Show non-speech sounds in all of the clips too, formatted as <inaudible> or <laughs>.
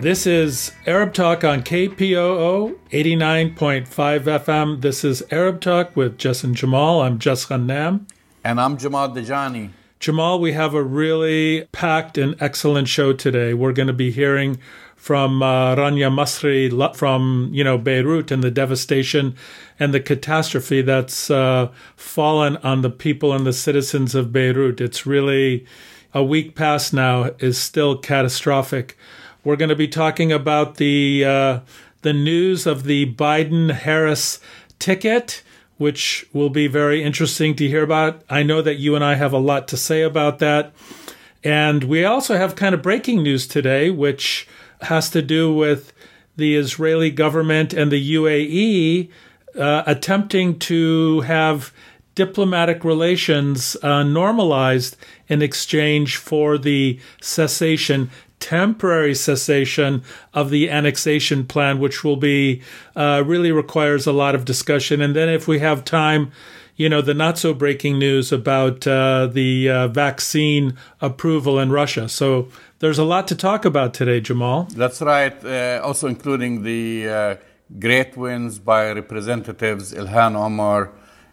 This is Arab Talk on KPOO 89.5 FM. This is Arab Talk with Jess and Jamal. I'm Jess Ghannam. And I'm Jamal Dajani. Jamal, we have a really packed and excellent show today. We're going to be hearing from uh, Rania Masri from you know Beirut and the devastation and the catastrophe that's uh, fallen on the people and the citizens of Beirut. It's really a week past now is still catastrophic. We're going to be talking about the uh, the news of the Biden Harris ticket, which will be very interesting to hear about. I know that you and I have a lot to say about that. And we also have kind of breaking news today, which has to do with the Israeli government and the UAE uh, attempting to have diplomatic relations uh, normalized in exchange for the cessation temporary cessation of the annexation plan, which will be uh, really requires a lot of discussion. And then, if we have time, you know, the not so breaking news about uh, the uh, vaccine approval in Russia. So there's a lot to talk about today, Jamal. That's right. Uh, also, including the uh, great wins by Representatives Ilhan Omar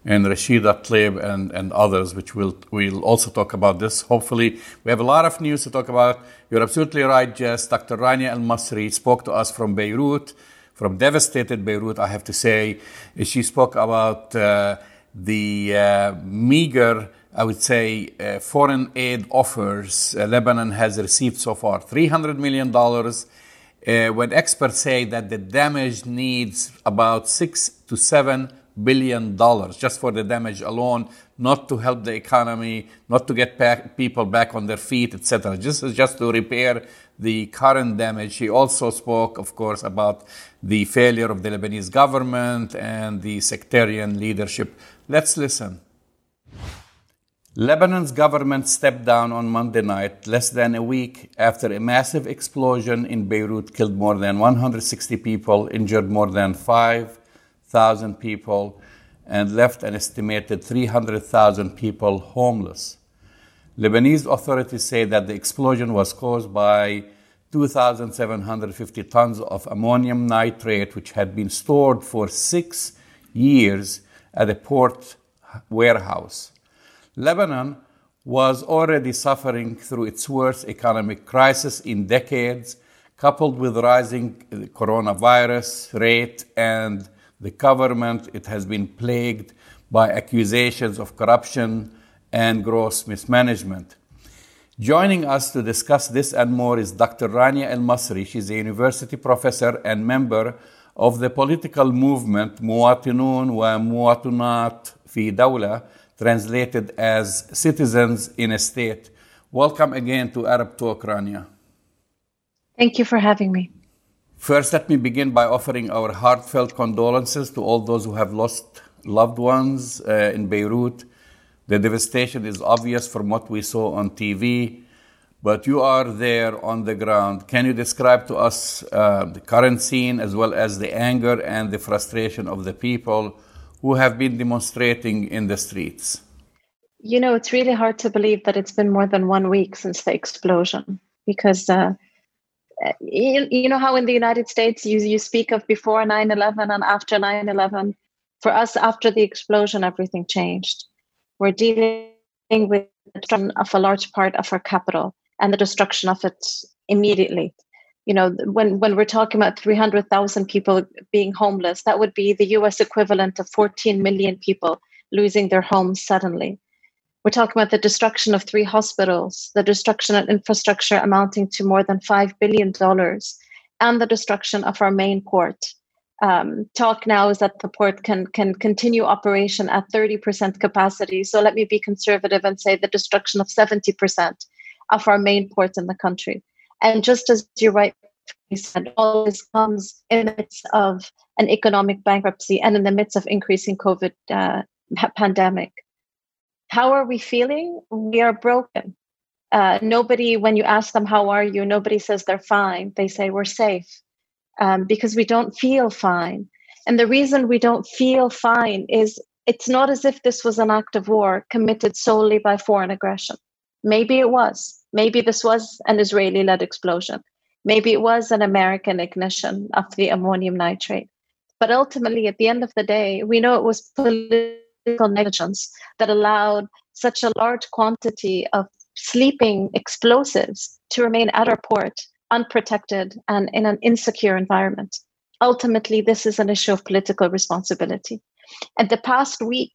and Rashida Tlaib and, and others, which we'll, we'll also talk about this. Hopefully, we have a lot of news to talk about. You're absolutely right, Jess. Dr. Rania Al Masri spoke to us from Beirut, from devastated Beirut, I have to say. She spoke about uh, the uh, meager, I would say, uh, foreign aid offers uh, Lebanon has received so far $300 million. Uh, when experts say that the damage needs about six to seven billion dollars just for the damage alone, not to help the economy, not to get back, people back on their feet, etc. Just just to repair the current damage. He also spoke, of course, about the failure of the Lebanese government and the sectarian leadership. Let's listen. Lebanon's government stepped down on Monday night, less than a week after a massive explosion in Beirut killed more than 160 people, injured more than 5 thousand people and left an estimated 300,000 people homeless. Lebanese authorities say that the explosion was caused by 2,750 tons of ammonium nitrate, which had been stored for six years at a port warehouse. Lebanon was already suffering through its worst economic crisis in decades, coupled with rising coronavirus rate and the government. It has been plagued by accusations of corruption and gross mismanagement. Joining us to discuss this and more is Dr. Rania El Masri. She's a university professor and member of the political movement Muwatinun wa Muwatinat fi Dawla, translated as Citizens in a State. Welcome again to Arab Talk, Rania. Thank you for having me. First, let me begin by offering our heartfelt condolences to all those who have lost loved ones uh, in Beirut. The devastation is obvious from what we saw on TV, but you are there on the ground. Can you describe to us uh, the current scene as well as the anger and the frustration of the people who have been demonstrating in the streets? You know, it's really hard to believe that it's been more than one week since the explosion because. Uh, you, you know how in the United States you, you speak of before 9 11 and after 9 11? For us, after the explosion, everything changed. We're dealing with the destruction of a large part of our capital and the destruction of it immediately. You know, when, when we're talking about 300,000 people being homeless, that would be the US equivalent of 14 million people losing their homes suddenly. We're talking about the destruction of three hospitals, the destruction of infrastructure amounting to more than $5 billion, and the destruction of our main port. Um, talk now is that the port can, can continue operation at 30% capacity. So let me be conservative and say the destruction of 70% of our main ports in the country. And just as you rightly said, all this comes in the midst of an economic bankruptcy and in the midst of increasing COVID uh, pandemic. How are we feeling? We are broken. Uh, nobody, when you ask them, How are you? Nobody says they're fine. They say we're safe um, because we don't feel fine. And the reason we don't feel fine is it's not as if this was an act of war committed solely by foreign aggression. Maybe it was. Maybe this was an Israeli led explosion. Maybe it was an American ignition of the ammonium nitrate. But ultimately, at the end of the day, we know it was political negligence that allowed such a large quantity of sleeping explosives to remain at our port unprotected and in an insecure environment. Ultimately, this is an issue of political responsibility. And the past week,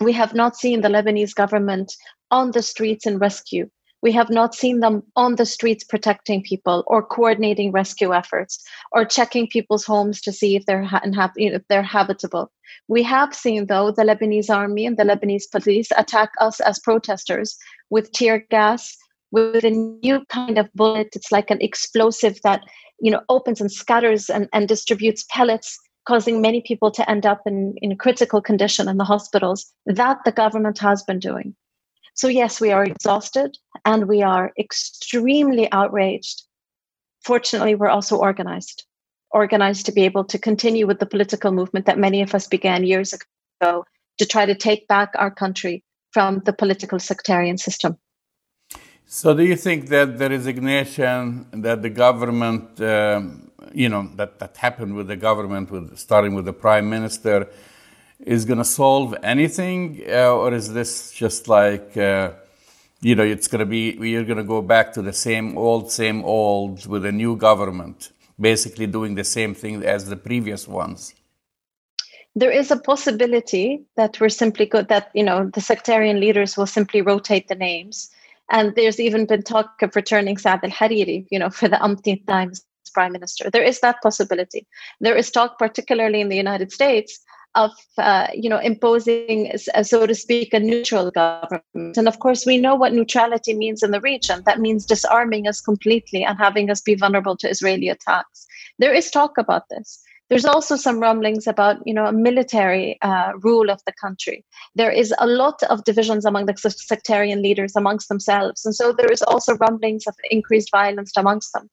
we have not seen the Lebanese government on the streets in rescue. We have not seen them on the streets protecting people or coordinating rescue efforts or checking people's homes to see if they're, ha- if they're habitable. We have seen, though, the Lebanese army and the Lebanese police attack us as protesters with tear gas, with a new kind of bullet. It's like an explosive that you know opens and scatters and, and distributes pellets causing many people to end up in, in critical condition in the hospitals. That the government has been doing. So, yes, we are exhausted and we are extremely outraged. Fortunately, we're also organized, organized to be able to continue with the political movement that many of us began years ago to try to take back our country from the political sectarian system. So, do you think that the resignation that the government, um, you know, that, that happened with the government, with starting with the prime minister, is going to solve anything, uh, or is this just like, uh, you know, it's going to be we're going to go back to the same old, same old with a new government, basically doing the same thing as the previous ones? There is a possibility that we're simply good that you know the sectarian leaders will simply rotate the names, and there's even been talk of returning Saad al Hariri, you know, <laughs> for the umpteenth time as prime minister. There is that possibility. There is talk, particularly in the United States, of uh, you know imposing uh, so to speak a neutral government. And of course we know what neutrality means in the region. That means disarming us completely and having us be vulnerable to israeli attacks. There is talk about this. There's also some rumblings about you know a military uh, rule of the country. There is a lot of divisions among the sectarian leaders amongst themselves. And so there is also rumblings of increased violence amongst them.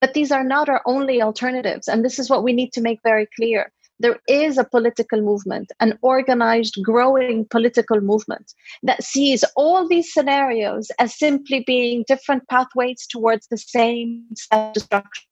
But these are not our only alternatives. And this is what we need to make very clear there is a political movement, an organized, growing political movement that sees all these scenarios as simply being different pathways towards the same destruction.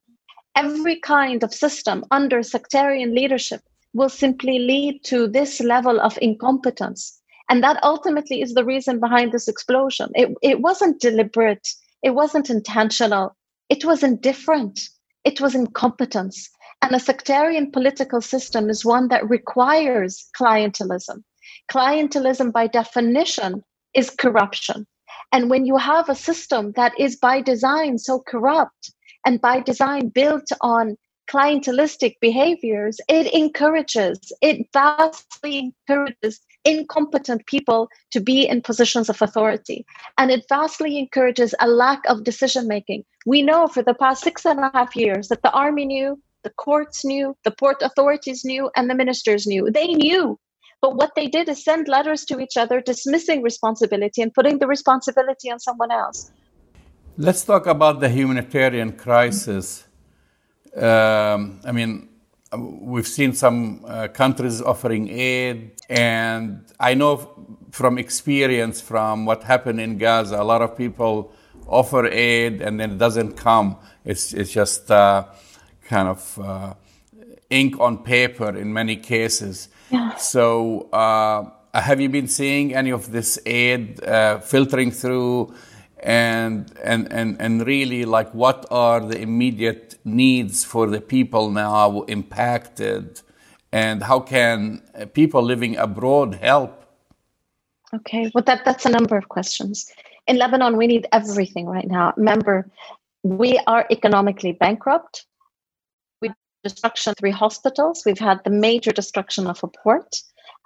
Every kind of system under sectarian leadership will simply lead to this level of incompetence. And that ultimately is the reason behind this explosion. It, it wasn't deliberate, it wasn't intentional, it was indifferent, it was incompetence. And a sectarian political system is one that requires clientelism. Clientelism, by definition, is corruption. And when you have a system that is by design so corrupt and by design built on clientelistic behaviors, it encourages, it vastly encourages incompetent people to be in positions of authority. And it vastly encourages a lack of decision making. We know for the past six and a half years that the army knew, the courts knew, the port authorities knew, and the ministers knew. They knew. But what they did is send letters to each other dismissing responsibility and putting the responsibility on someone else. Let's talk about the humanitarian crisis. Um, I mean, we've seen some uh, countries offering aid, and I know from experience from what happened in Gaza, a lot of people offer aid and then it doesn't come. It's, it's just uh, kind of uh, ink on paper in many cases. Yeah. So, uh, have you been seeing any of this aid uh, filtering through? And, and, and, and really, like, what are the immediate needs for the people now impacted? And how can people living abroad help? Okay, well, that, that's a number of questions. In Lebanon, we need everything right now. Remember, we are economically bankrupt destruction three hospitals. We've had the major destruction of a port,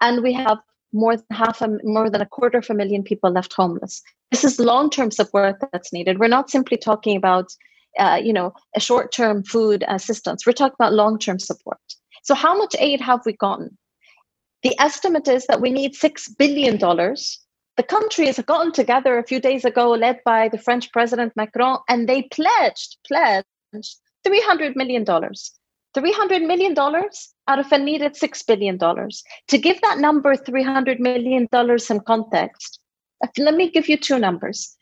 and we have more than half a more than a quarter of a million people left homeless. This is long-term support that's needed. We're not simply talking about uh, you know a short-term food assistance. We're talking about long-term support. So how much aid have we gotten? The estimate is that we need six billion dollars. The country has gotten together a few days ago, led by the French President Macron, and they pledged pledged three hundred million dollars. $300 million out of a needed $6 billion. To give that number, $300 million, some context, uh, let me give you two numbers.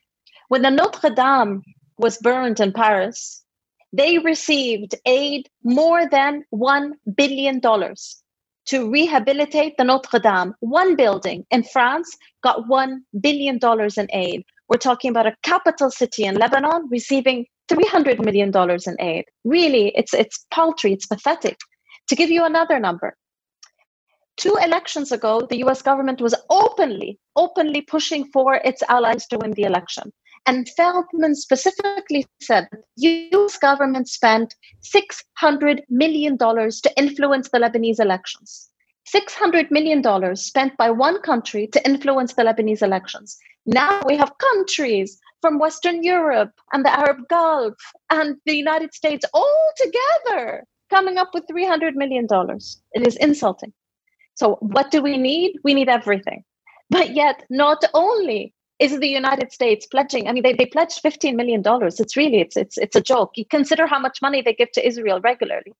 When the Notre Dame was burned in Paris, They received aid more than $1 billion to rehabilitate the Notre Dame. One building in France got $1 billion in aid. We're talking about a capital city in Lebanon receiving $300 million in aid. Really, it's, it's paltry, it's pathetic. To give you another number, two elections ago, the US government was openly, openly pushing for its allies to win the election. And Feltman specifically said the US government spent $600 million to influence the Lebanese elections. $600 million spent by one country to influence the Lebanese elections. Now we have countries from Western Europe and the Arab Gulf and the United States all together coming up with $300 million. It is insulting. So, what do we need? We need everything. But yet, not only is the United States pledging, I mean, they, they pledged $15 million. It's really, it's, it's, it's a joke. You consider how much money they give to Israel regularly.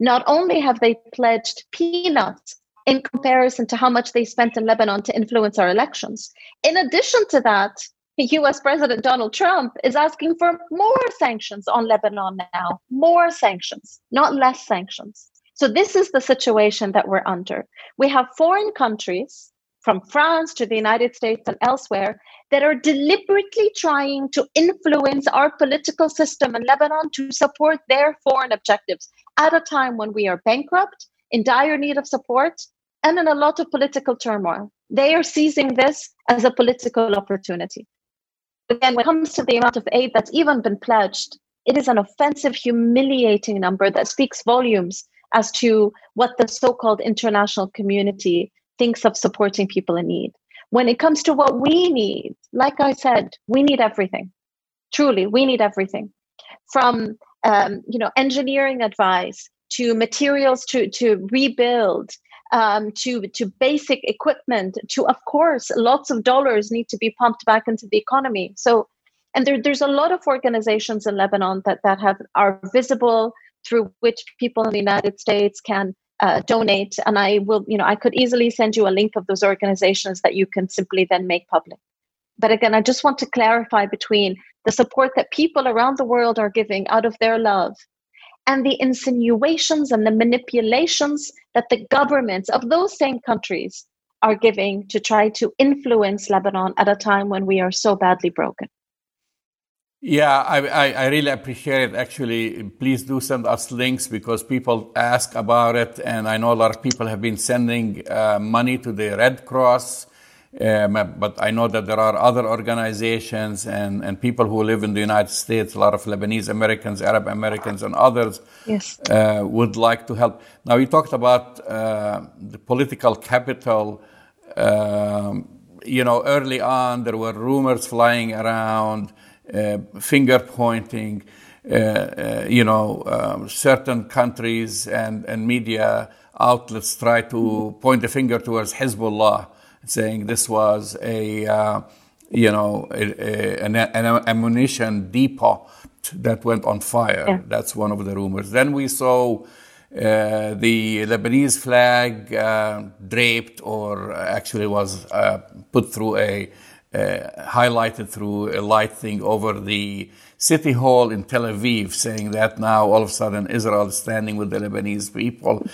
Not only have they pledged peanuts in comparison to how much they spent in Lebanon to influence our elections. In addition to that, US President Donald Trump is asking for more sanctions on Lebanon now, more sanctions, not less sanctions. So, this is the situation that we're under. We have foreign countries, from France to the United States and elsewhere, that are deliberately trying to influence our political system in Lebanon to support their foreign objectives at a time when we are bankrupt, in dire need of support, and in a lot of political turmoil. They are seizing this as a political opportunity again, when it comes to the amount of aid that's even been pledged, it is an offensive, humiliating number that speaks volumes as to what the so called international community thinks of supporting people in need. When it comes to what we need, like I said, we need everything. Truly, we need everything from um, you know engineering advice to materials to to rebuild um, to to basic equipment to of course lots of dollars need to be pumped back into the economy. So and there, there's a lot of organizations in lebanon that that have are visible through which people in the united states can uh, donate. And i will you know i could easily send you a link of those organizations that you can simply then make public. But again i just want to clarify between the support that people around the world are giving out of their love and the insinuations and the manipulations that the governments of those same countries are giving to try to influence Lebanon at a time when we are so badly broken. Yeah, I, I, I, really appreciate it. Actually, please do send us links because people ask about it. And I know a lot of people have been sending uh, money to the Red Cross um, but I know that there are other organizations and, and people who live in the United States, a lot of Lebanese Americans, Arab Americans, and others yes. uh, would like to help. Now, you talked about uh, the political capital. Um, you know, early on, there were rumors flying around, uh, finger pointing. Uh, uh, you know, um, certain countries and, and media outlets try to point the finger towards Hezbollah saying this was a, uh, you know, a, a, an, an, ammunition depot that went on fire. Yeah. That's one of the rumors. Then we saw uh, the Lebanese flag uh, draped, or actually was uh, put through a uh, highlighted through a light thing over the city hall in Tel Aviv, saying that now all of a sudden Israel is standing with the Lebanese people.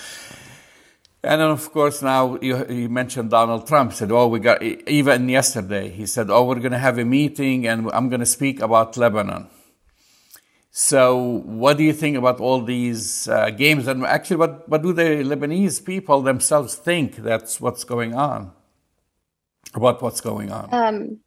And then, of course, now you, you, mentioned Donald Trump. Said, "Oh, we got even yesterday." He said, "Oh, we're going to have a meeting, and I'm going to speak about Lebanon." So, what do you think about all these uh, games? And actually, what what do the Lebanese people themselves think? That's what's going on. About what's going on. Um,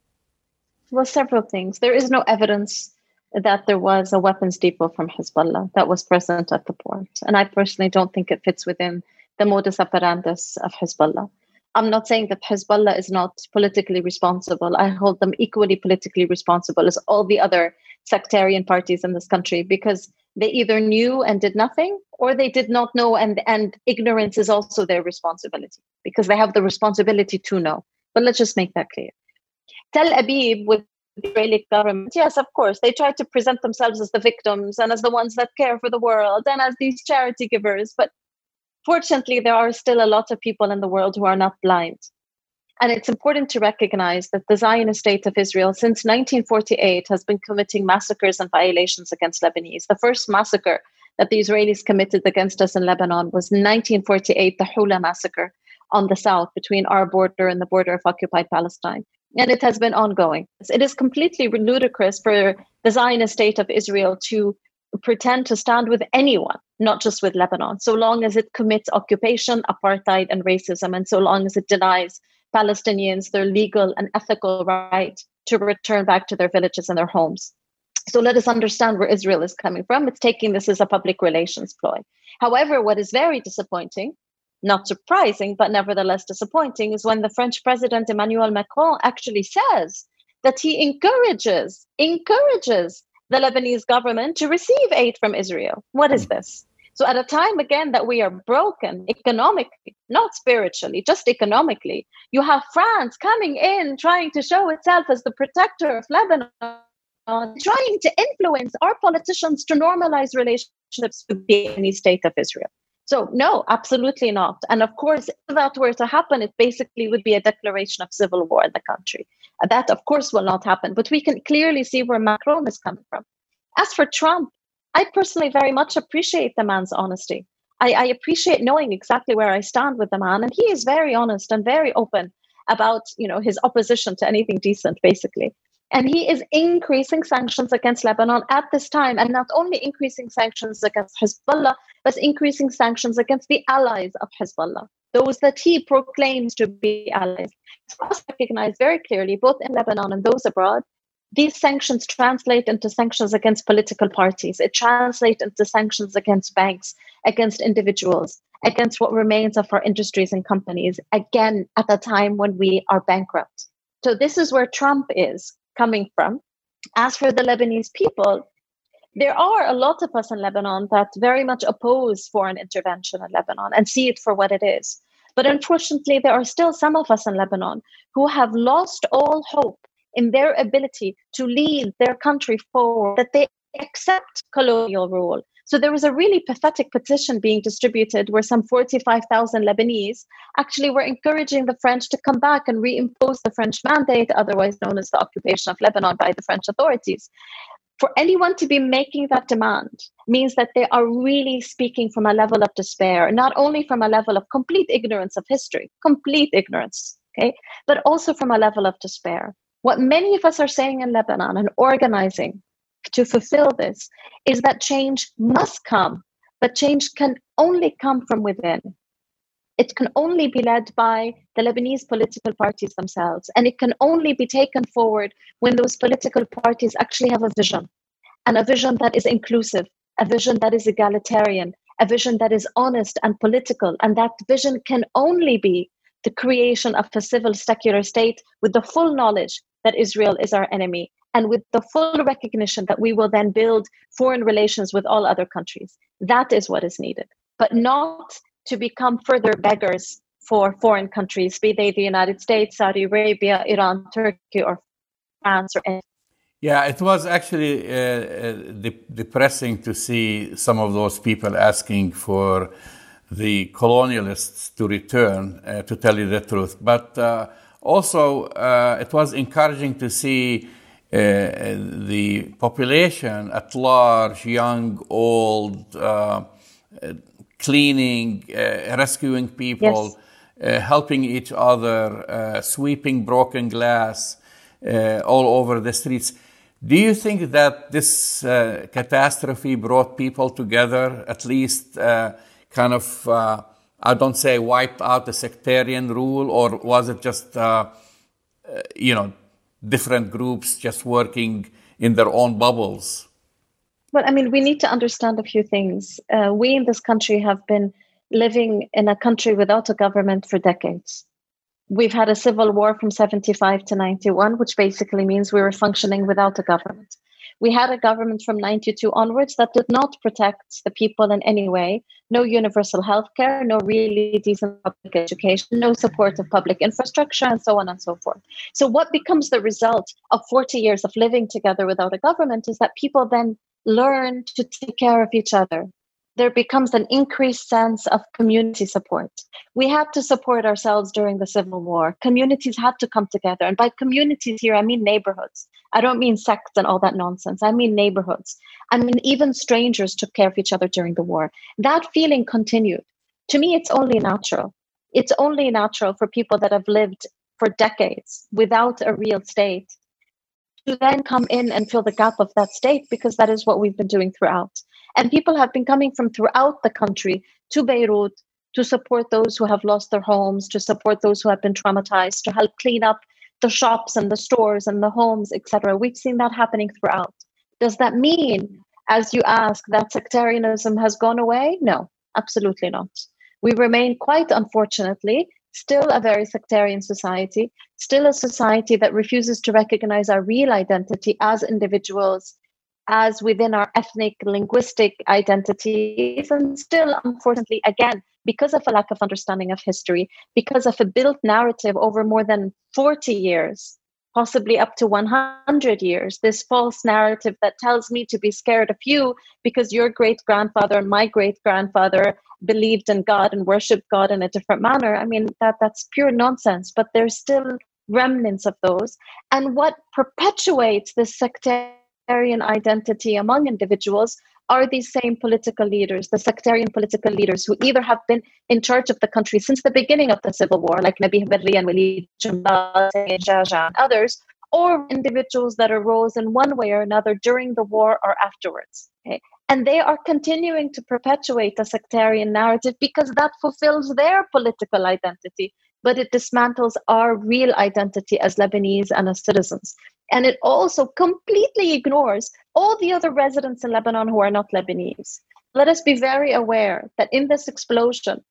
well, several things. There is no evidence that there was a weapons depot from Hezbollah that was present at the port, and I personally don't think it fits within the modus operandus of Hezbollah. I'm not saying that Hezbollah is not politically responsible. I hold them equally politically responsible as all the other sectarian parties in this country because they either knew and did nothing or they did not know and, and ignorance is also their responsibility because they have the responsibility to know. But let's just make that clear. Tel Aviv with the Israeli government, yes, of course, they try to present themselves as the victims and as the ones that care for the world and as these charity givers. But fortunately, there are still a lot of people in the world who are not blind. And it's important to recognize that the Zionist state of Israel since 1948 has been committing massacres and violations against Lebanese. The first massacre that the Israelis committed against us in Lebanon was 1948, the Hula massacre on the south between our border and the border of occupied Palestine. And it has been ongoing. It is completely ludicrous for the Zionist state of Israel to pretend to stand with anyone, not just with Lebanon, so long as it commits occupation, apartheid, and racism, and so long as it denies Palestinians their legal and ethical right to return back to their villages and their homes. So let us understand where Israel is coming from. It's taking this as a public relations ploy. However, what is very disappointing, not surprising, but nevertheless disappointing, is when the French president Emmanuel Macron actually says that he encourages, encourages the Lebanese government to receive aid from Israel. What is this? So, at a time again that we are broken economically, not spiritually, just economically, you have France coming in trying to show itself as the protector of Lebanon, trying to influence our politicians to normalize relationships with the state of Israel. So, no, absolutely not. And of course, if that were to happen, it basically would be a declaration of civil war in the country. That, of course, will not happen. But we can clearly see where Macron is coming from. As for Trump, I personally very much appreciate the man's honesty. I, I, appreciate knowing exactly where I stand with the man, and he is very honest and very open about you know his opposition to anything decent, basically. And he is increasing sanctions against Lebanon at this time, and not only increasing sanctions against Hezbollah, but increasing sanctions against the allies of Hezbollah, those that he proclaims to be allies. It's must recognized very clearly, both in Lebanon and those abroad, these sanctions translate into sanctions against political parties. It translates into sanctions against banks, against individuals, against what remains of our industries and companies, again, at a time when we are bankrupt. So, this is where Trump is coming from. As for the Lebanese people, there are a lot of us in Lebanon that very much oppose foreign intervention in Lebanon and see it for what it is. But unfortunately, there are still some of us in Lebanon who have lost all hope in their ability to lead their country forward, that they accept colonial rule. So there was a really pathetic petition being distributed where some 45,000 Lebanese actually were encouraging the French to come back and reimpose the French mandate, otherwise known as the occupation of Lebanon by the French authorities. For anyone to be making that demand means that they are really speaking from a level of despair, not only from a level of complete ignorance of history, complete ignorance, okay, but also from a level of despair. What many of us are saying in Lebanon and organizing to fulfill this is that change must come, but change can only come from within. It can only be led by the Lebanese political parties themselves, and it can only be taken forward when those political parties actually have a vision, and a vision that is inclusive, a vision that is egalitarian, a vision that is honest and political, and that vision can only be the creation of a civil secular state with the full knowledge that Israel is our enemy, and with the full recognition that we will then build foreign relations with all other countries. That is what is needed, but not to become further beggars for foreign countries, be they the United States, Saudi Arabia, Iran, Turkey, or France, or any. Yeah, it was actually uh, uh, de- depressing to see some of those people asking for the colonialists to return, uh, to tell you the truth. But uh, also, uh, it was encouraging to see uh, the population at large, young, old, uh, cleaning, uh, rescuing people, yes. Uh, helping each other, uh, sweeping broken glass all over the streets. Do you think that this catastrophe brought people together, at least kind of? I don't say wiped out the sectarian rule, or was it just, uh, uh, you know, different groups just working in their own bubbles? Well, I mean, we need to understand a few things. Uh, we in this country have been living in a country without a government for decades. We've had a civil war from 75 to 91, which basically means we were functioning without a government. We had a government from 92 onwards that did not protect the people in any way. No universal health care, no really decent public education, no support of public infrastructure, and so on and so forth. So, what becomes the result of 40 years of living together without a government is that people then learn to take care of each other. There becomes an increased sense of community support. We had to support ourselves during the Civil War. Communities had to come together. And by communities here, I mean neighborhoods. I don't mean sects and all that nonsense. I mean neighborhoods. I mean, even strangers took care of each other during the war. That feeling continued. To me, it's only natural. It's only natural for people that have lived for decades without a real state to then come in and fill the gap of that state because that is what we've been doing throughout. And people have been coming from throughout the country to Beirut to support those who have lost their homes, to support those who have been traumatized, to help clean up the shops and the stores and the homes, etc. We've seen that happening throughout. Does that mean, as you ask, that sectarianism has gone away? No, absolutely not. We remain quite unfortunately still a very sectarian society, still a society that refuses to recognize our real identity as individuals as within our ethnic linguistic identities. And still unfortunately again because of a lack of understanding of history because of a built narrative over more than 40 years possibly up to 100 years this false narrative that tells me to be scared of you because your great grandfather and my great grandfather believed in god and worshiped god in a different manner. I mean that that's pure nonsense but there's still remnants of those. And what perpetuates this sectarian sectarian identity among individuals are these same political leaders, the sectarian political leaders who either have been in charge of the country since the beginning of the civil war, like Nabih Berri and Walid Jaja and others, or individuals that arose in one way or another during the war or afterwards. Okay? And they are continuing to perpetuate a sectarian narrative because that fulfills their political identity, but it dismantles our real identity as Lebanese and as citizens. And it also completely ignores all the other residents in Lebanon who are not Lebanese. Let us be very aware that in this explosion,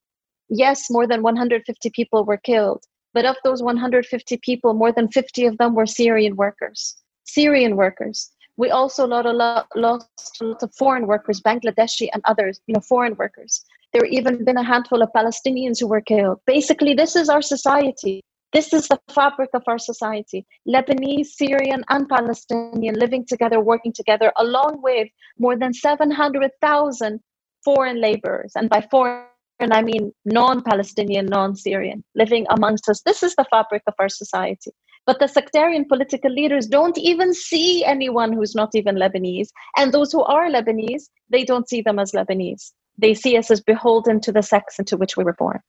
yes, more than 150 people were killed, but of those 150 people, more than 50 of them were Syrian workers. Syrian workers. We also lost a lot, lost a lot of foreign workers, Bangladeshi and others, you know, foreign workers. There even been a handful of Palestinians who were killed. Basically, this is our society. This is the fabric of our society Lebanese, Syrian, and Palestinian living together, working together, along with more than 700,000 foreign laborers. And by foreign, I mean non Palestinian, non Syrian, living amongst us. This is the fabric of our society. But the sectarian political leaders don't even see anyone who's not even Lebanese. And those who are Lebanese, they don't see them as Lebanese. They see us as beholden to the sex into which we were born.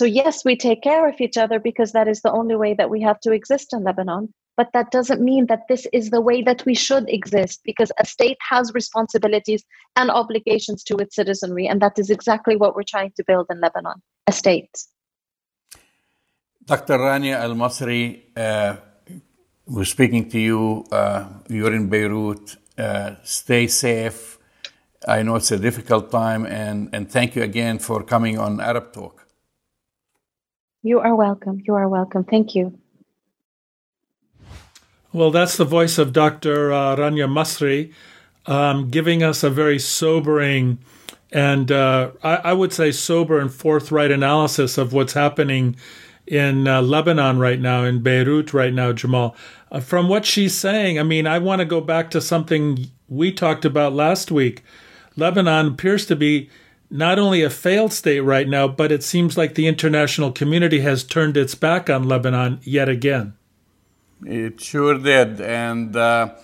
So, yes, we take care of each other because that is the only way that we have to exist in Lebanon. But that doesn't mean that this is the way that we should exist because a state has responsibilities and obligations to its citizenry. And that is exactly what we're trying to build in Lebanon a state. Dr. Rania Al Masri, uh, we're speaking to you. Uh, you're in Beirut. Uh, stay safe. I know it's a difficult time, and, and thank you again for coming on Arab Talk. You are welcome. You are welcome. Thank you. Well, that's the voice of Dr. Uh, Rania Masri um, giving us a very sobering and uh, I, I, would say sober and forthright analysis of what's happening in uh, Lebanon right now, in Beirut right now, Jamal. Uh, from what she's saying, I mean, I want to go back to something we talked about last week. Lebanon appears to be not only a failed state right now, but it seems like the international community has turned its back on Lebanon yet again. It sure did. And, uh,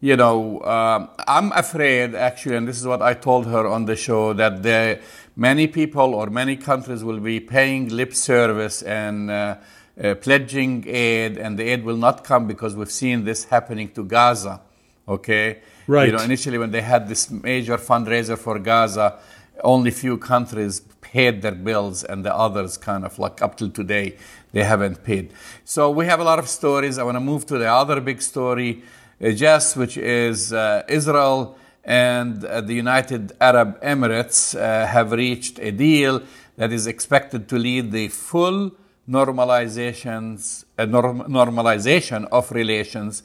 you know, uh, I'm afraid, actually, and this is what I told her on the show, that the, many people or many countries will be paying lip service and uh, uh pledging aid, and the aid will not come because we've seen this happening to Gaza. Okay? Right. You know, initially when they had this major fundraiser for Gaza, only few countries paid their bills and the others kind of like up till today they haven't paid. So we have a lot of stories. I want to move to the other big story uh, just which is uh, israel and uh, the united arab emirates uh, have reached a deal that is expected to lead the full normalizations uh, norm- normalization of relations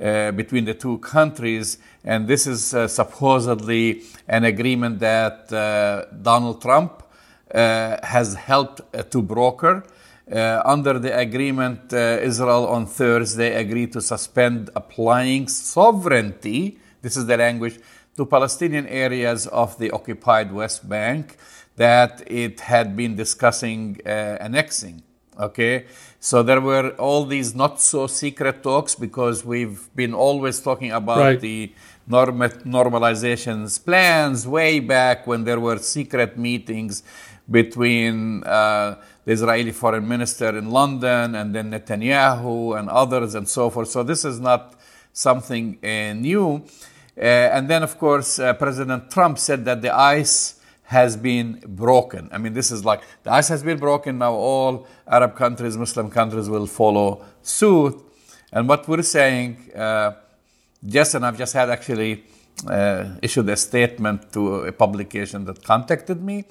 uh, between the two countries. And this is uh, supposedly an agreement that uh, Donald Trump uh, has helped uh, to broker. under the agreement, Israel on Thursday agreed to suspend applying sovereignty, this is the language, to Palestinian areas of the occupied West Bank that it had been discussing annexing. Okay, so there were all these not so secret talks because we've been always talking about right. the norm- normalizations plans way back when there were secret meetings between uh, the Israeli foreign minister in London and then Netanyahu and others and so forth. So this is not something uh, new. Uh, and then, of course, uh, President Trump said that the ice has been broken. I mean, this is like the ice has been broken. Now all Arab countries, Muslim countries will follow suit. And what we're saying, uh, and I've just had actually uh, issued a statement to a publication that contacted me.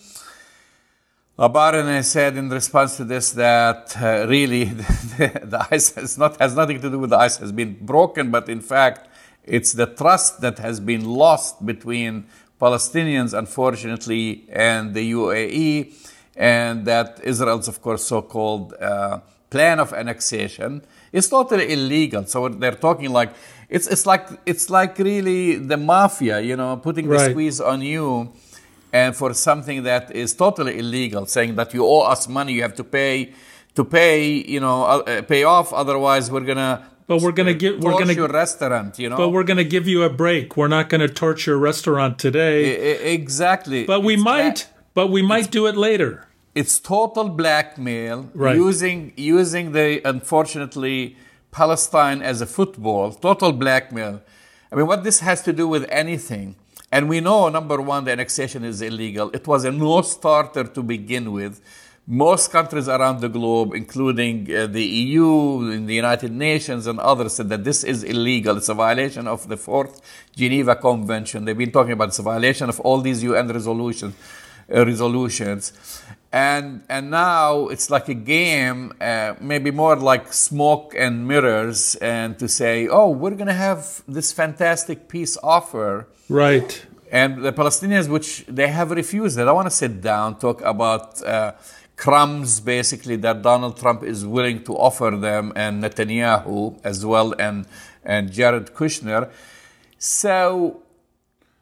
I said in response to this that uh, really <laughs> the, the ice has not has nothing to do with the ice has been broken, but in fact it's the trust that has been lost between Palestinians, unfortunately, and the UAE, and that Israel's, of course, so called uh, plan of annexation is totally illegal. So they're talking like it's, it's like it's like really the mafia, you know, putting the right. squeeze on you and for something that is totally illegal, saying that you owe us money, you have to pay to pay, you know, uh, pay off, otherwise we're gonna but we're gonna give we're gonna your restaurant, you know. But we're gonna give you a break. We're not gonna torch your restaurant today. I, exactly. But we it's might. but we might do it later. It's total blackmail right. using using the unfortunately Palestine as a football. Total blackmail. I mean, what this has to do with anything? And we know number one, the annexation is illegal. It was a no-starter to begin with most countries around the globe, including uh, the EU, in the United Nations, and others, said that this is illegal. It's a violation of the Fourth Geneva Convention. They've been talking about it's a violation of all these UN resolutions. Uh, resolutions, and and now it's like a game, uh, maybe more like smoke and mirrors, and to say, oh, we're going to have this fantastic peace offer, right? And the Palestinians, which they have refused, they don't want to sit down, talk about uh, crumbs basically that Donald Trump is willing to offer them and Netanyahu as well and and Jared Kushner. So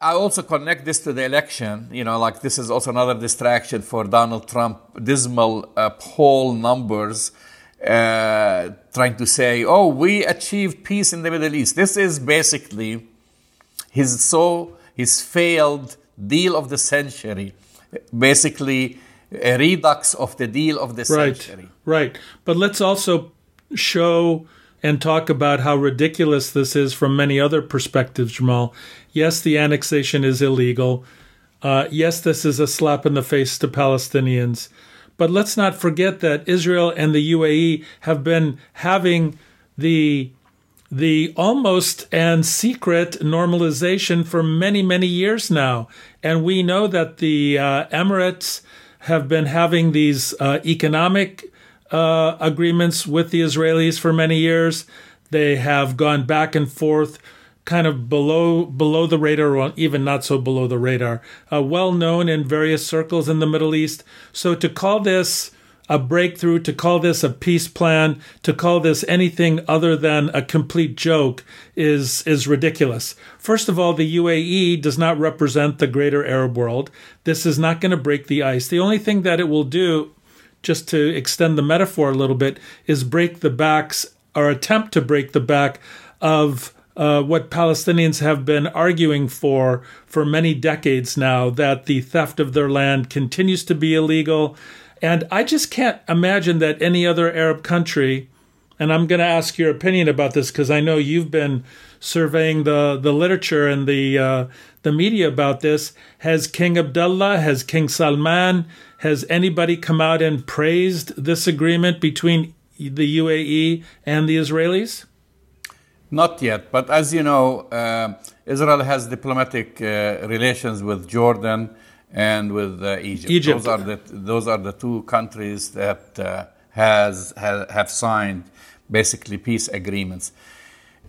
I also connect this to the election. You know, like this is also another distraction for Donald Trump. Dismal uh, poll numbers uh, trying to say, "Oh, we achieved peace in the Middle East." This is basically his so his failed deal of the century. Basically, a redux of the deal of the right, century. Right. But let's also show and talk about how ridiculous this is from many other perspectives, Jamal. Yes, the annexation is illegal. Uh, yes, this is a slap in the face to Palestinians. But let's not forget that Israel and the UAE have been having the the almost and secret normalization for many, many years now. And we know that the uh, Emirates have been having these uh, economic uh, agreements with the Israelis for many years. They have gone back and forth, kind of below below the radar, or even not so below the radar. Uh, well known in various circles in the Middle East. So to call this a breakthrough, to call this a peace plan, to call this anything other than a complete joke is is ridiculous. First of all, the UAE does not represent the greater Arab world. This is not going to break the ice. The only thing that it will do, just to extend the metaphor a little bit, is break the backs or attempt to break the back of uh, what Palestinians have been arguing for for many decades now that the theft of their land continues to be illegal and I just can't imagine that any other Arab country, and I'm going to ask your opinion about this because I know you've been surveying the, the literature and the, uh, the media about this. Has King Abdullah, has King Salman, has anybody come out and praised this agreement between the UAE and the Israelis? Not yet, but as you know, uh, Israel has diplomatic uh, relations with Jordan and with uh, Egypt. Egypt. Those are the those are the two countries that uh, has ha, have signed basically peace agreements.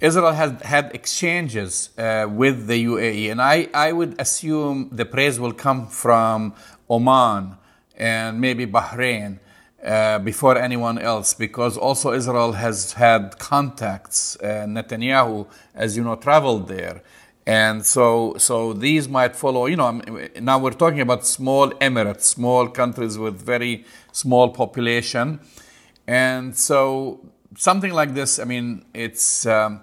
Israel has had exchanges uh, with the UAE, and I, I would assume the praise will come from Oman and maybe Bahrain uh, before anyone else, because also Israel has had contacts. Uh, Netanyahu, as you know, traveled there And so, so these might follow. You know, now we're talking about small emirates, small countries with very small population, and so something like this. I mean, it's um,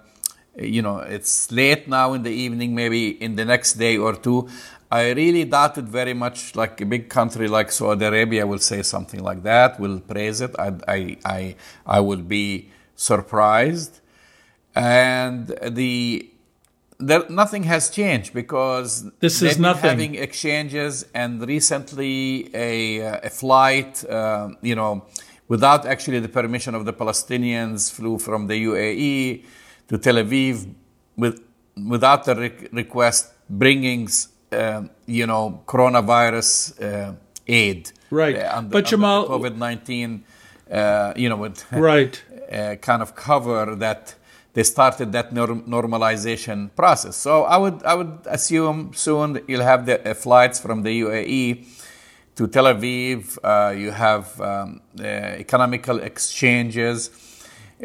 you know, it's late now in the evening, maybe in the next day or two. I really doubt it very much. Like a big country like Saudi Arabia will say something like that, will praise it. I, I, I, I will be surprised. And the there, nothing has changed because this is nothing. having exchanges and recently a, a flight, uh, you know, without actually the permission of the Palestinians, flew from the UAE to Tel Aviv with, without the re- request, bringing, uh, you know, coronavirus uh, aid. Right. Uh, under, but Jamal, COVID nineteen, uh, you know, with right <laughs> uh, kind of cover that they started that normalization process. So I would I would assume soon you'll have the uh, flights from the UAE to Tel Aviv. Uh, you have um, uh, economical exchanges.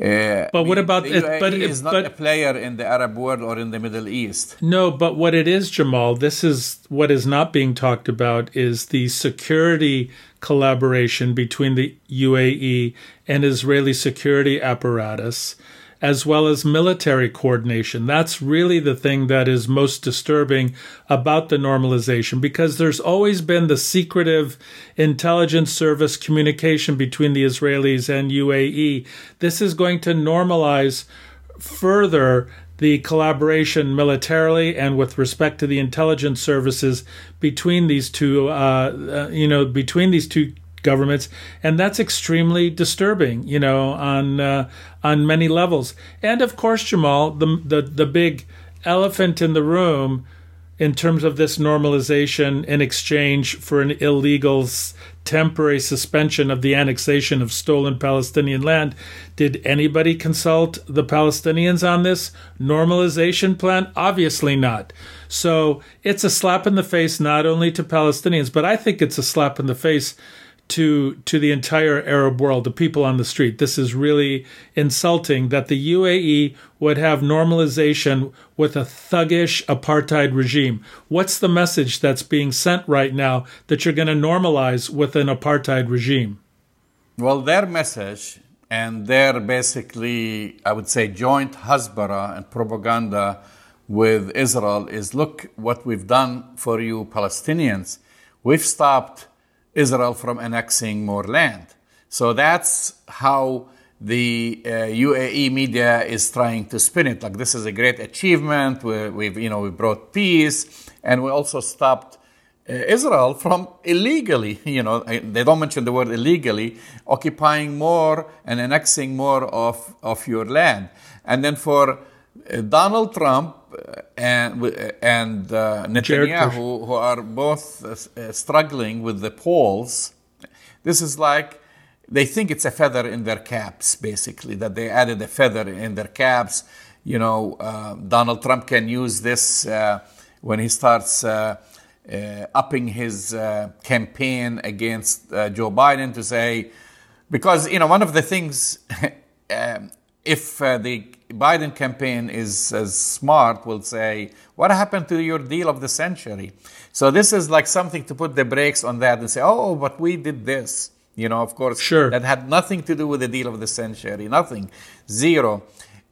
Uh, but what about the UAE but is not but, a player in the Arab world or in the Middle East. No, but what it is, Jamal, this is what is not being talked about is the security collaboration between the UAE and Israeli security apparatus as well as military coordination. That's really the thing that is most disturbing about the normalization because there's always been the secretive intelligence service communication between the Israelis and UAE. This is going to normalize further the collaboration militarily and with respect to the intelligence services between these two, uh, uh, you know, between these two governments, and that's extremely disturbing, you know, on uh, on many levels. And of course, Jamal, the the the big elephant in the room in terms of this normalization in exchange for an illegal temporary suspension of the annexation of stolen Palestinian land. Did anybody consult the Palestinians on this normalization plan? Obviously not. So it's a slap in the face not only to Palestinians, but I think it's a slap in the face to to the entire Arab world, the people on the street. This is really insulting that the UAE would have normalization with a thuggish apartheid regime. What's the message that's being sent right now that you're going to normalize with an apartheid regime? Well, their message and their basically, I would say, joint hasbara and propaganda with Israel is look what we've done for you Palestinians. We've stopped Israel from annexing more land. So that's how the uh, UAE media is trying to spin it. Like this is a great achievement. We, we've, you know, we brought peace, and we also stopped uh, Israel from illegally, <laughs> you know, they don't mention the word illegally, occupying more and annexing more of, of your land. And then for uh, Donald Trump and and uh, Netanyahu, who are both uh, struggling with the polls, this is like they think it's a feather in their caps, basically that they added a feather in their caps. You know, uh, Donald Trump can use this uh, when he starts upping his campaign against Joe Biden to say, because you know one of the things. <laughs> Um, if uh, the Biden campaign is as smart, will say, What happened to your deal of the century? So this is like something to put the brakes on that and say, Oh, but we did this. You know, of course, sure. that had nothing to do with the deal of the century, nothing, zero.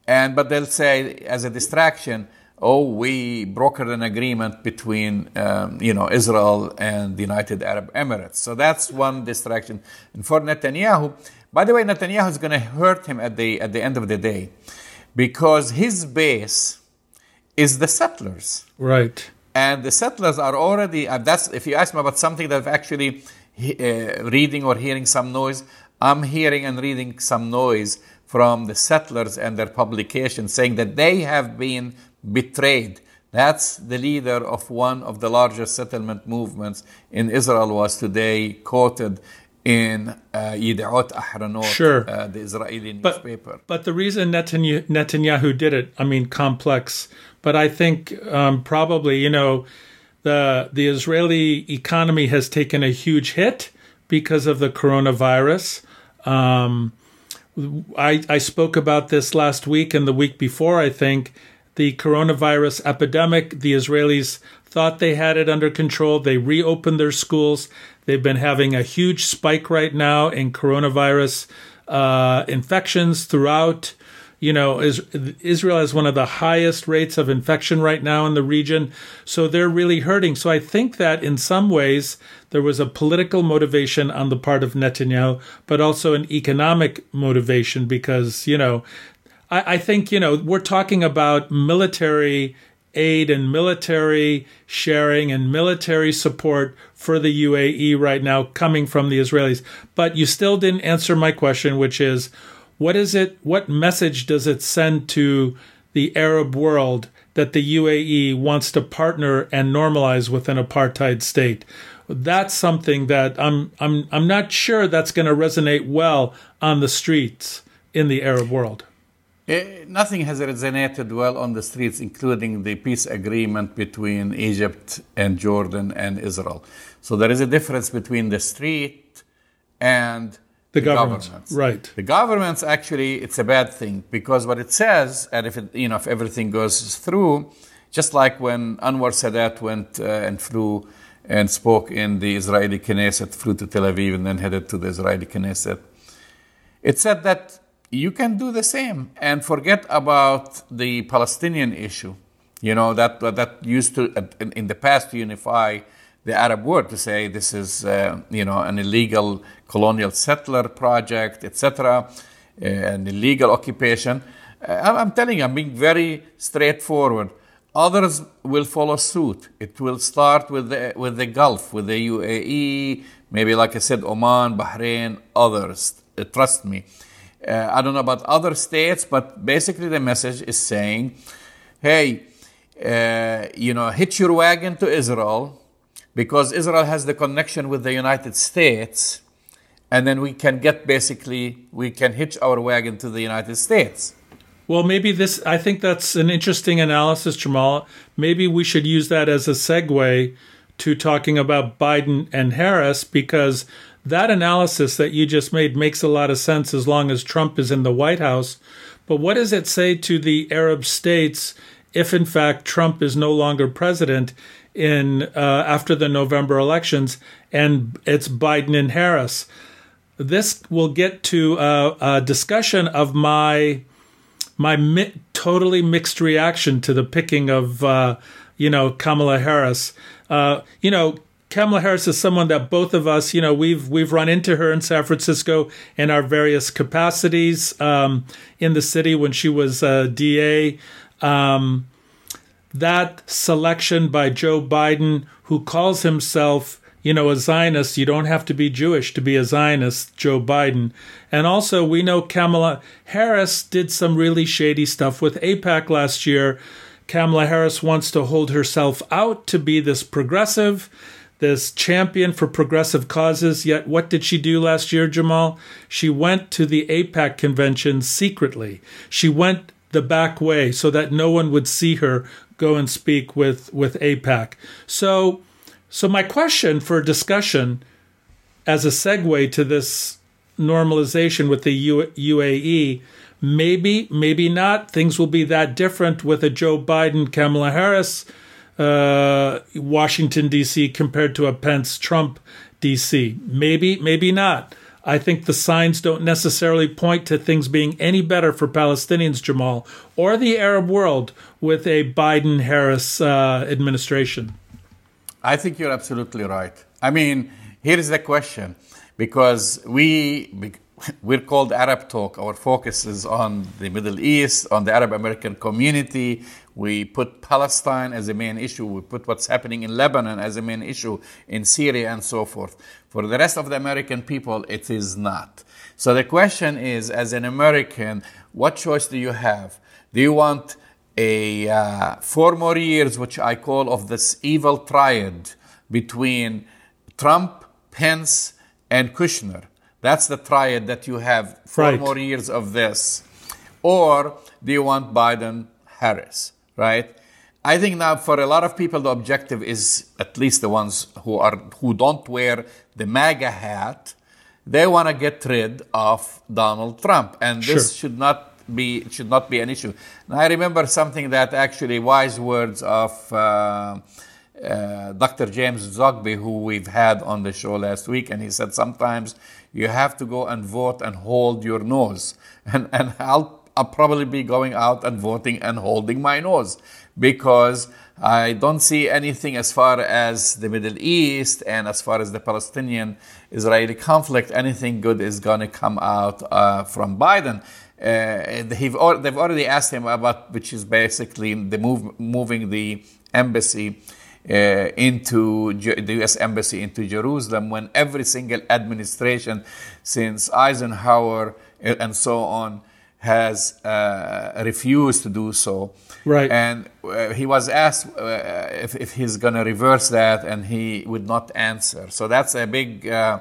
And but they'll say as a distraction, oh, we brokered an agreement between um, you know Israel and the United Arab Emirates. So that's one distraction. And for Netanyahu, by the way, Netanyahu is going to hurt him at the at the end of the day because his base is the settlers. Right. And the settlers are already, and that's, if you ask me about something that I've actually uh, reading or hearing some noise, I'm hearing and reading some noise from the settlers and their publications saying that they have been betrayed. That's the leader of one of the largest settlement movements in Israel was today quoted in uh, Yediot Ahronot, sure. uh, the Israeli but, newspaper. But the reason Netanyahu, Netanyahu did it, I mean, complex. But I think um, probably, you know, the the Israeli economy has taken a huge hit because of the coronavirus. Um, I, I spoke about this last week and the week before, I think, the coronavirus epidemic. The Israelis thought they had it under control. They reopened their schools. They've been having a huge spike right now in coronavirus uh, infections throughout. You know, Israel has one of the highest rates of infection right now in the region. So they're really hurting. So I think that in some ways there was a political motivation on the part of Netanyahu, but also an economic motivation because, you know, I, I think, you know, we're talking about military aid and military sharing and military support for the UAE right now coming from the Israelis. But you still didn't answer my question, which is what is it, what message does it send to the Arab world that the UAE wants to partner and normalize with an apartheid state? That's something that I'm I'm I'm not sure that's going to resonate well on the streets in the Arab world. Uh, nothing has resonated well on the streets, including the peace agreement between Egypt and Jordan and Israel. So there is a difference between the street and the, the governments. governments. Right. The governments actually, it's a bad thing because what it says, and if it, you know, if everything goes through, just like when Anwar Sadat went uh, and flew and spoke in the Israeli Knesset, flew to Tel Aviv and then headed to the Israeli Knesset. It said that you can do the same and forget about the Palestinian issue. You know, that, that used to, in the past, unify the Arab world to say this is, uh, you know, an illegal colonial settler project, etc., uh, an illegal occupation. Uh, I'm telling you, I'm being very straightforward. Others will follow suit. It will start with the, with the Gulf, with the UAE, maybe, like I said, Oman, Bahrain, others. Uh, trust me. Uh, I don't know about other states, but basically the message is saying, hey, uh, you know, hitch your wagon to Israel because Israel has the connection with the United States, and then we can get basically, we can hitch our wagon to the United States. Well, maybe this, I think that's an interesting analysis, Jamal. Maybe we should use that as a segue to talking about Biden and Harris because that analysis that you just made makes a lot of sense as long as Trump is in the White House. But what does it say to the Arab states if, in fact, Trump is no longer president in uh, after the November elections and it's Biden and Harris? This will get to a, a discussion of my my mi- totally mixed reaction to the picking of uh, you know Kamala Harris. Uh, you know, Kamala Harris is someone that both of us, you know, we've we've run into her in San Francisco in our various capacities um, in the city when she was uh, DA. Um, that selection by Joe Biden, who calls himself, you know, a Zionist. You don't have to be Jewish to be a Zionist, Joe Biden. And also, we know Kamala Harris did some really shady stuff with AIPAC last year. Kamala Harris wants to hold herself out to be this progressive this champion for progressive causes. Yet, what did she do last year, Jamal? She went to the AIPAC convention secretly. She went the back way so that no one would see her go and speak with, with AIPAC. So, so my question for discussion as a segue to this normalization with the U- UAE maybe, maybe not. Things will be that different with a Joe Biden, Kamala Harris uh, Washington, D.C. compared to a Pence Trump D.C. Maybe, maybe not. I think the signs don't necessarily point to things being any better for Palestinians, Jamal, or the Arab world with a Biden Harris uh, administration. I think you're absolutely right. I mean, here is the question because we we're called Arab Talk. Our focus is on the Middle East, on the Arab American community. We put Palestine as a main issue. We put what's happening in Lebanon as a main issue, in Syria, and so forth. For the rest of the American people, it is not. So the question is as an American, what choice do you have? Do you want a uh, four more years, which I call of this evil triad between Trump, Pence, and Kushner? That's the triad that you have four right. more years of this. Or do you want Biden Harris, right? I think now for a lot of people the objective is at least the ones who are who don't wear the MAGA hat, they want to get rid of Donald Trump. And this sure. should not be should not be an issue. And I remember something that actually wise words of uh, uh, Dr. James Zogby, who we've had on the show last week, and he said sometimes you have to go and vote and hold your nose, <laughs> and and I'll I'll probably be going out and voting and holding my nose because I don't see anything as far as the Middle East and as far as the Palestinian Israeli conflict, anything good is going to come out uh, from Biden. Uh, they've, already asked him about, which is basically the move, moving the embassy uh, into the U.S. embassy into Jerusalem, when every single administration since Eisenhower and so on has uh, refused to do so. Right. And uh, he was asked uh, if, if, he's going to reverse that, and he would not answer. So that's a big, uh,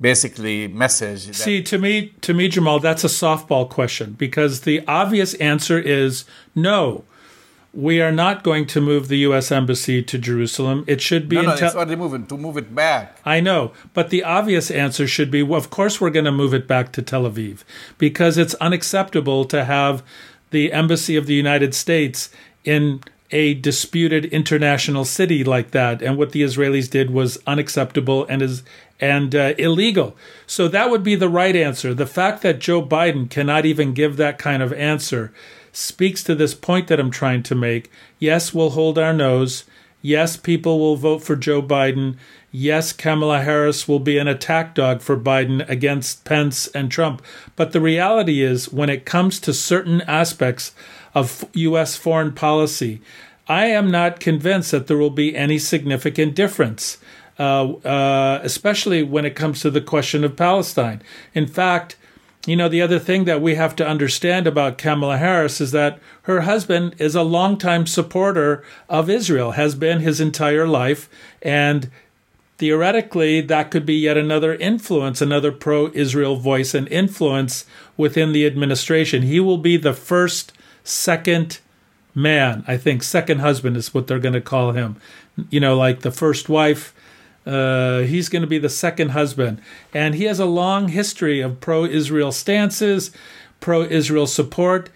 basically, message. That- See, to me, to me, Jamal, that's a softball question because the obvious answer is no we are not going to move the U.S. embassy to Jerusalem. It should be. No, no, te- it's already moving to move it back. I know, but the obvious answer should be: well, of course, we're going to move it back to Tel Aviv because it's unacceptable to have the embassy of the United States in a disputed international city like that. And what the Israelis did was unacceptable and is and uh, illegal. So that would be the right answer. The fact that Joe Biden cannot even give that kind of answer speaks to this point that I'm trying to make. Yes, we'll hold our nose. Yes, people will vote for Joe Biden. Yes, Kamala Harris will be an attack dog for Biden against Pence and Trump. But the reality is, when it comes to certain aspects of U.S. foreign policy, I am not convinced that there will be any significant difference, uh, uh, especially when it comes to the question of Palestine. In fact, you know, the other thing that we have to understand about Kamala Harris is that her husband is a longtime supporter of Israel, has been his entire life. And theoretically, that could be yet another influence, another pro Israel voice and influence within the administration. He will be the first, second man, I think, second husband is what they're going to call him. You know, like the first wife uh, he's going to be the second husband. And he has a long history of pro Israel stances, pro Israel support.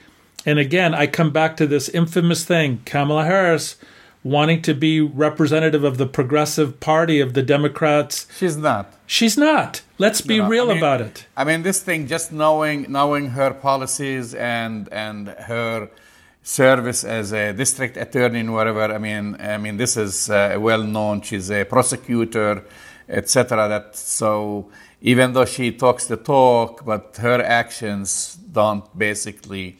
And again, I come back to this infamous thing Kamala Harris wanting to be representative of the progressive party of the Democrats. She's not. She's not. Let's be no, real I mean, about it. I mean, this thing, just knowing knowing her policies and and her service as a district attorney and whatever. I mean, I mean, this is uh, well known. She's a prosecutor, etc. That so even though she talks the talk, but her actions don't basically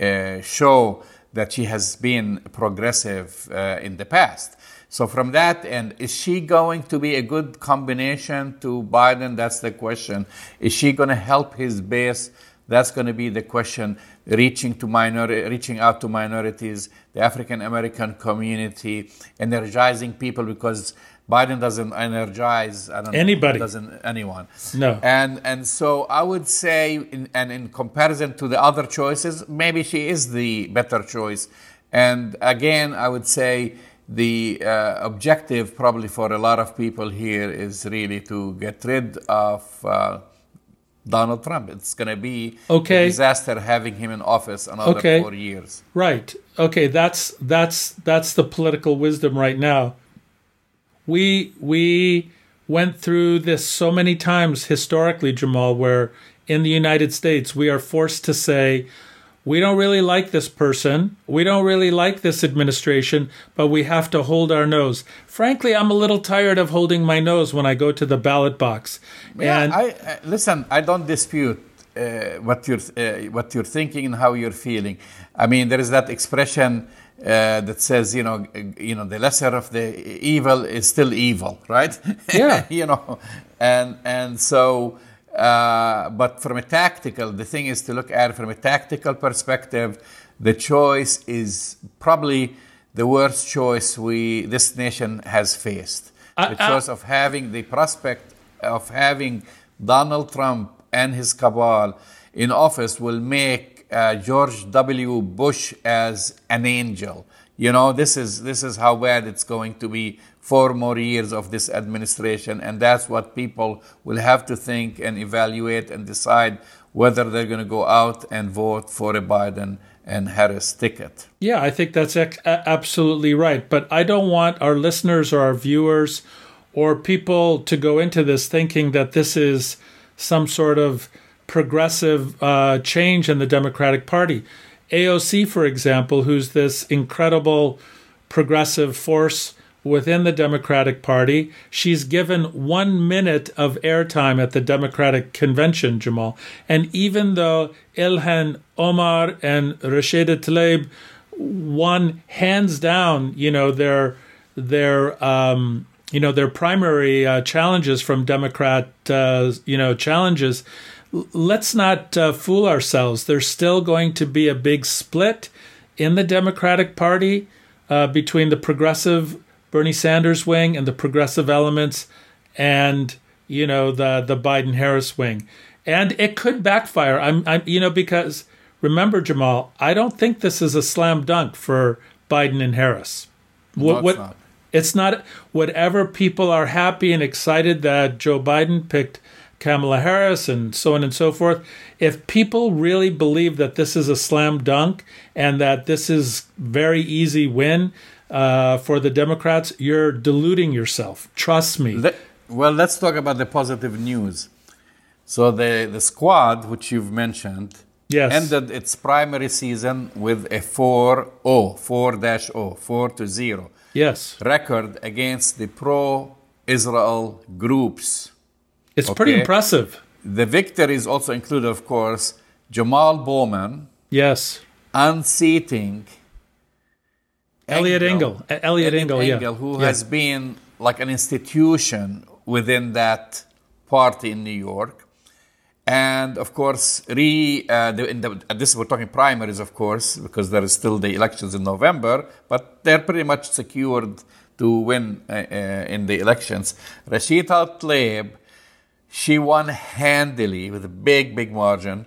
uh, show that she has been progressive uh, in the past. So from that end, is she going to be a good combination to Biden? That's the question. Is she going to help his base? That's going to be the question. Reaching to minor, reaching out to minorities, the African American community, energizing people because Biden doesn't energize anybody, know, doesn't anyone. No. And and so I would say, in, and in comparison to the other choices, maybe she is the better choice. And again, I would say the uh, objective probably for a lot of people here is really to get rid of. Uh, Donald Trump. It's going to be okay. a disaster having him in office another okay. four years. Right. Okay. That's that's that's the political wisdom right now. We we went through this so many times historically, Jamal, where in the United States we are forced to say we don't really like this person. We don't really like this administration, but we have to hold our nose. Frankly, I'm a little tired of holding my nose when I go to the ballot box. Yeah, and I, listen, I don't dispute uh, what you're uh, what you're thinking and how you're feeling. I mean, there is that expression uh, that says, you know, you know, the lesser of the evil is still evil, right? Yeah. <laughs> you know, and and so uh, but from a tactical, the thing is to look at it from a tactical perspective. The choice is probably the worst choice we this nation has faced. Uh, the choice uh, of having the prospect of having Donald Trump and his cabal in office will make uh, George W. Bush as an angel. You know, this is this is how bad it's going to be four more years of this administration. And that's what people will have to think and evaluate and decide whether they're going to go out and vote for a Biden and Harris ticket. Yeah, I think that's absolutely right. But I don't want our listeners or our viewers or people to go into this thinking that this is some sort of progressive uh, change in the Democratic Party. AOC, for example, who's this incredible progressive force within the Democratic Party. She's given one minute of airtime at the Democratic convention, Jamal. And even though Ilhan Omar and Rashida Tlaib won hands down, you know, their their um, you know their primary uh, challenges from Democrat uh, you know challenges. Let's not uh, fool ourselves. There's still going to be a big split in the Democratic Party uh, between the progressive Bernie Sanders wing and the progressive elements and you know the the Biden Harris wing. And it could backfire. I'm I'm you know because remember Jamal, I don't think this is a slam dunk for Biden and Harris. What, what not. it's not whatever people are happy and excited that Joe Biden picked Kamala Harris and so on and so forth. If people really believe that this is a slam dunk and that this is very easy win, uh, for the Democrats, you're deluding yourself. Trust me. Let, well, let's talk about the positive news. So the, the squad, which you've mentioned, yes. ended its primary season with a 4-0, 4-0, 4 to 0 yes. record against the pro-Israel groups. It's okay? pretty impressive. The victories also include, of course, Jamal Bowman. Yes. Unseating Eliot Engel. Eliot Engel, Engel, yeah. who yeah. has been like an institution within that party in New York. And of course, re uh, the, the, this we're talking primaries, of course, because there is still the elections in November, but they're pretty much secured to win uh, uh, in the elections. Rashida Tlaib, she won handily with a big, big margin.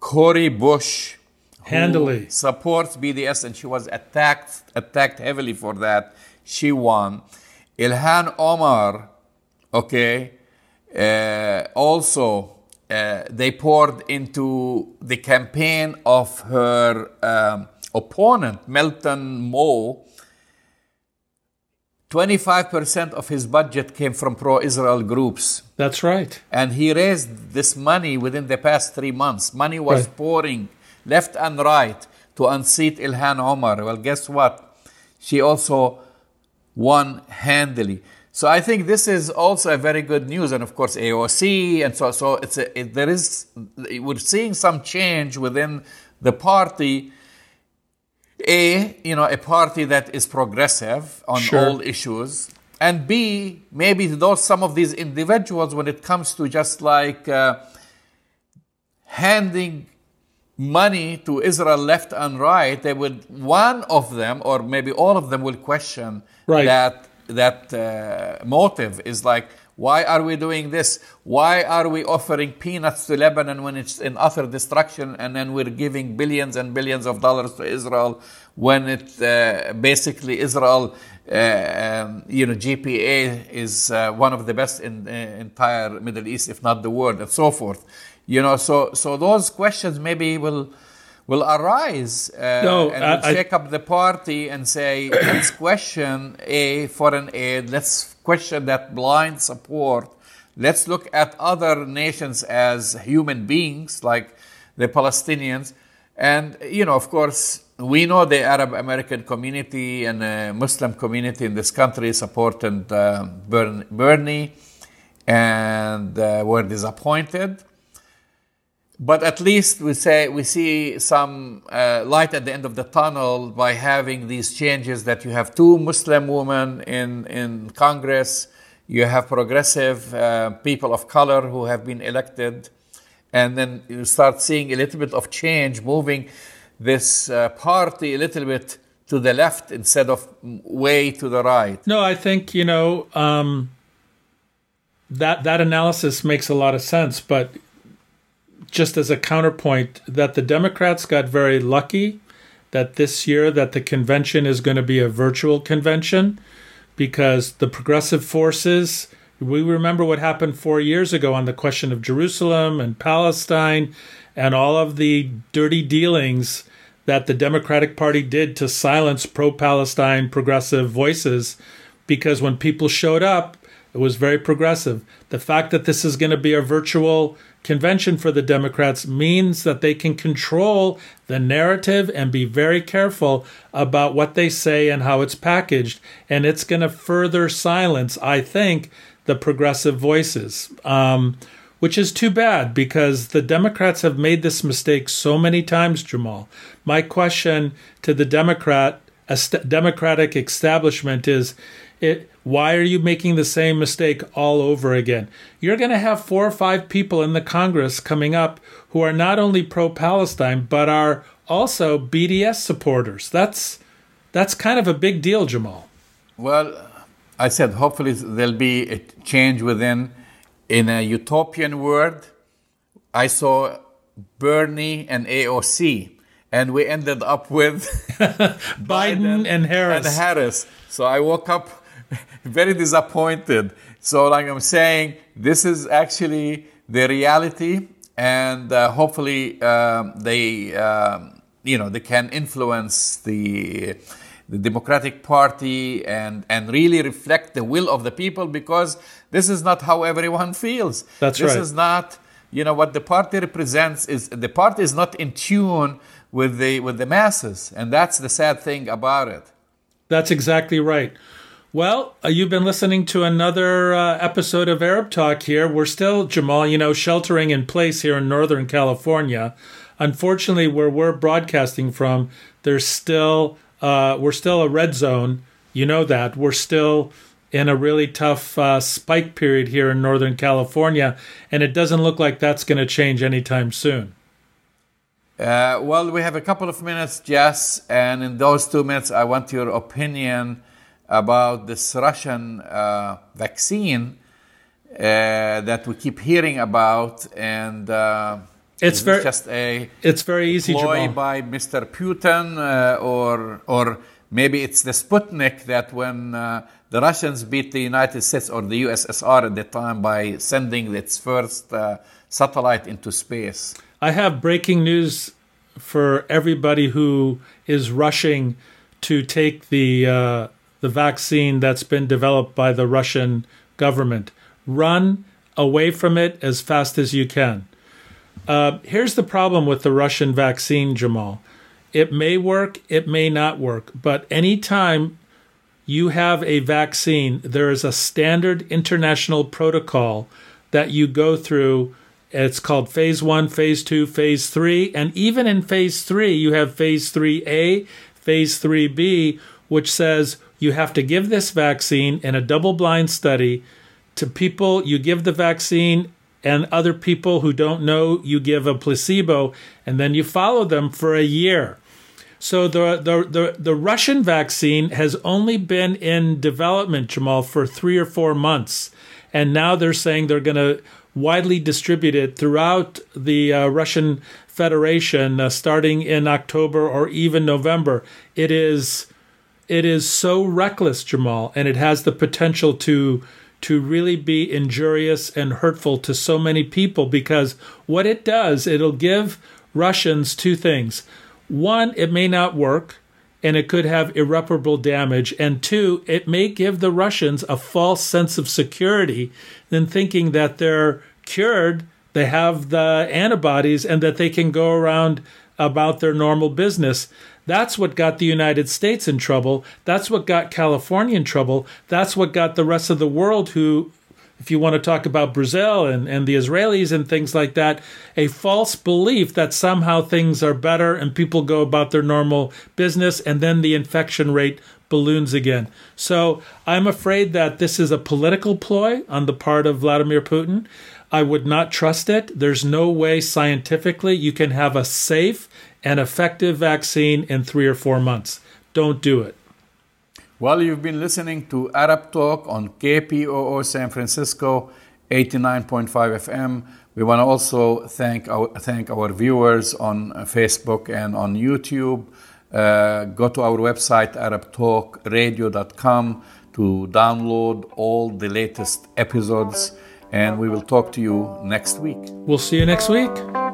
Cori Bush, handily supports BDS, and she was attacked attacked heavily for that. She won. Ilhan Omar, okay, uh, also uh, they poured into the campaign of her um, opponent, Melton-Meaux. 25% of his budget came from pro Israel groups. That's right. And he raised this money within the past three months. Money was right. pouring left and right to unseat Ilhan Omar. Well, guess what? She also won handily. So I think this is also a very good news, and of course AOC, and so so it's a, it, there is we're seeing some change within the party. A you know a party that is progressive on sure. all issues, and B maybe those some of these individuals when it comes to just like uh, handing money to Israel left and right, they would one of them or maybe all of them will question right. that that uh, motive is like why are we doing this? Why are we offering peanuts to Lebanon when it's in utter destruction and then we're giving billions and billions of dollars to Israel when it uh, basically Israel uh, um, you know GPA is uh, one of the best in the entire Middle East if not the world and so forth. You know, so so those questions maybe will will arise uh, no, and I, will shake up the party and say, let's question a foreign aid, let's question that blind support, let's look at other nations as human beings like the Palestinians, and you know, of course. We know the Arab American community and the Muslim community in this country supported uh, Bernie and uh, were disappointed but at least we say we see some uh, light at the end of the tunnel by having these changes that you have two Muslim women in in Congress, you have progressive uh, people of color who have been elected, and then you start seeing a little bit of change moving this uh, party a little bit to the left instead of way to the right. No, I think you know um, that that analysis makes a lot of sense, but just as a counterpoint that the Democrats got very lucky that this year that the convention is going to be a virtual convention because the progressive forces, we remember what happened four years ago on the question of Jerusalem and Palestine and all of the dirty dealings that the Democratic Party did to silence pro Palestine progressive voices because when people showed up, it was very progressive. The fact that this is going to be a virtual convention for the Democrats means that they can control the narrative and be very careful about what they say and how it's packaged. And it's going to further silence, I think, the progressive voices. Um, which is too bad because the Democrats have made this mistake so many times, Jamal. My question to the Democrat Democratic establishment is it, why are you making the same mistake all over again? You're going to have four or five people in the Congress coming up who are not only pro Palestine, but are also BDS supporters. That's, that's kind of a big deal, Jamal. Well, I said hopefully there'll be a change within. In a utopian world, I saw Bernie and AOC, and we ended up with Biden, <laughs> Biden and Harris. <laughs> And Harris. So I woke up <laughs> very disappointed. So, like I'm saying, this is actually the reality, and uh, hopefully um, they, um, you know, they can influence the the Democratic Party and and really reflect the will of the people because this is not how everyone feels. That's this right. This is not, you know, what the party represents is the party is not in tune with the with the masses, and that's the sad thing about it. That's exactly right. Well, uh, you've been listening to another uh, episode of Arab Talk here. We're still, Jamal, you know, sheltering in place here in Northern California. Unfortunately, where we're broadcasting from, there's still, uh, we're still a red zone. You know that. We're still in a really tough uh, spike period here in Northern California, and it doesn't look like that's going to change anytime soon. Uh, well, we have a couple of minutes, Jess, and in those two minutes, I want your opinion about this Russian uh, vaccine uh, that we keep hearing about, and uh, it's very just a it's very easy ploy by Mr. Putin, uh, or or maybe it's the Sputnik that when uh, the Russians beat the United States or the USSR at the time by sending its first uh, satellite into space. I have breaking news for everybody who is rushing to take the the vaccine that's been developed by the Russian government. Run away from it as fast as you can. Uh, here's the problem with the Russian vaccine, Jamal. It may work, it may not work, but anytime you have a vaccine, there is a standard international protocol that you go through. It's called phase one, phase two, phase three. And even in phase three, you have phase 3A, phase 3B, which says you have to give this vaccine in a double blind study to people. You give the vaccine and other people who don't know, you give a placebo, and then you follow them for a year. So the, the, the, the, Russian vaccine has only been in development, Jamal, for three or four months. And now they're saying they're going to widely distribute it throughout the uh, Russian Federation uh, starting in October or even November. It is it is so reckless, Jamal, and it has the potential to to really be injurious and hurtful to so many people because what it does, it'll give Russians two things. One, it may not work and it could have irreparable damage. And two, it may give the Russians a false sense of security in thinking that they're cured, they have the antibodies, and that they can go around about their normal business. That's what got the United States in trouble. That's what got California in trouble. That's what got the rest of the world, who, if you want to talk about Brazil and, and the Israelis and things like that, a false belief that somehow things are better and people go about their normal business and then the infection rate balloons again. So I'm afraid that this is a political ploy on the part of Vladimir Putin. I would not trust it. There's no way scientifically you can have a safe an effective vaccine in three or four months. Don't do it. Well, you've been listening to Arab Talk on KPOO San Francisco 89.5 FM. We want to also thank our, thank our viewers on Facebook and on YouTube. Uh, go to our website, arabtalkradio.com, to download all the latest episodes, and we will talk to you next week. We'll see you next week.